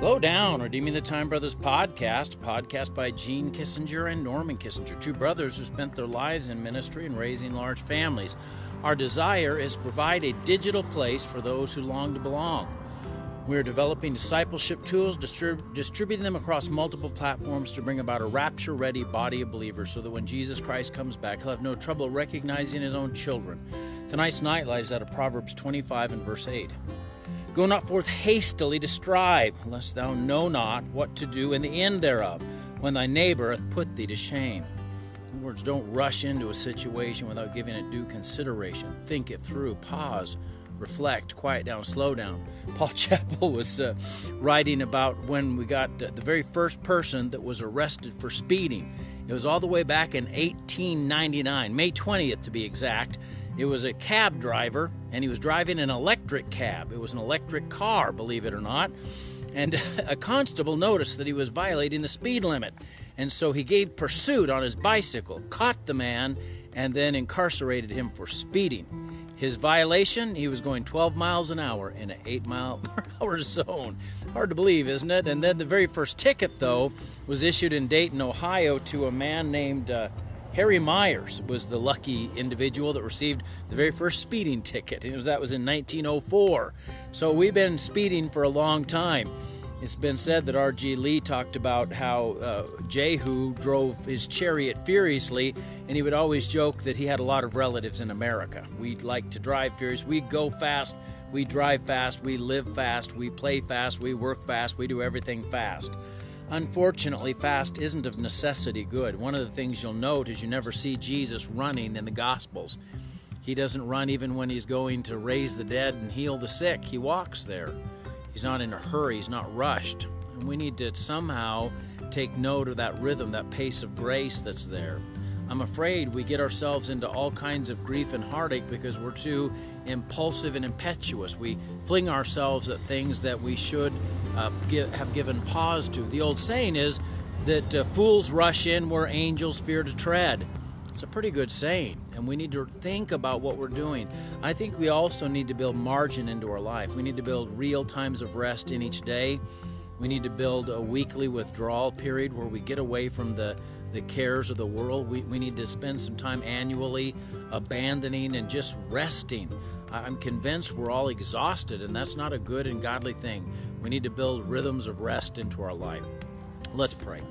Slow Down, Redeeming the Time Brothers podcast, podcast by Gene Kissinger and Norman Kissinger, two brothers who spent their lives in ministry and raising large families. Our desire is to provide a digital place for those who long to belong. We are developing discipleship tools, distrib- distributing them across multiple platforms to bring about a rapture ready body of believers so that when Jesus Christ comes back, he'll have no trouble recognizing his own children. Tonight's night lies out of Proverbs 25 and verse 8. Go not forth hastily to strive, lest thou know not what to do in the end thereof, when thy neighbor hath put thee to shame. In words, don't rush into a situation without giving it due consideration. Think it through, pause, reflect, quiet down, slow down. Paul Chappell was uh, writing about when we got the very first person that was arrested for speeding. It was all the way back in 1899, May 20th to be exact. It was a cab driver, and he was driving an electric cab. It was an electric car, believe it or not. And a constable noticed that he was violating the speed limit. And so he gave pursuit on his bicycle, caught the man, and then incarcerated him for speeding. His violation, he was going 12 miles an hour in an 8 mile per hour zone. Hard to believe, isn't it? And then the very first ticket, though, was issued in Dayton, Ohio to a man named uh, Harry Myers was the lucky individual that received the very first speeding ticket. And was, that was in 1904. So we've been speeding for a long time. It's been said that R.G. Lee talked about how uh, Jehu drove his chariot furiously, and he would always joke that he had a lot of relatives in America. We like to drive furious. We go fast. We drive fast. We live fast. We play fast. We work fast. We do everything fast. Unfortunately, fast isn't of necessity good. One of the things you'll note is you never see Jesus running in the Gospels. He doesn't run even when he's going to raise the dead and heal the sick. He walks there. He's not in a hurry, he's not rushed. And we need to somehow take note of that rhythm, that pace of grace that's there. I'm afraid we get ourselves into all kinds of grief and heartache because we're too impulsive and impetuous. We fling ourselves at things that we should uh, give, have given pause to. The old saying is that uh, fools rush in where angels fear to tread. It's a pretty good saying, and we need to think about what we're doing. I think we also need to build margin into our life. We need to build real times of rest in each day. We need to build a weekly withdrawal period where we get away from the, the cares of the world. We, we need to spend some time annually abandoning and just resting. I'm convinced we're all exhausted, and that's not a good and godly thing. We need to build rhythms of rest into our life. Let's pray.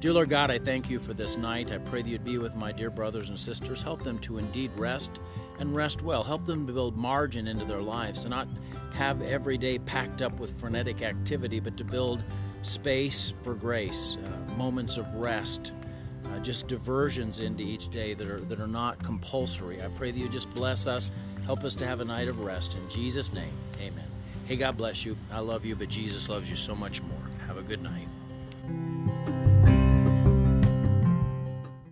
Dear Lord God, I thank you for this night. I pray that you'd be with my dear brothers and sisters. Help them to indeed rest and rest well. Help them to build margin into their lives, to not have every day packed up with frenetic activity, but to build space for grace, uh, moments of rest, uh, just diversions into each day that are, that are not compulsory. I pray that you just bless us, help us to have a night of rest. In Jesus' name, amen. Hey, God bless you. I love you, but Jesus loves you so much more. Have a good night.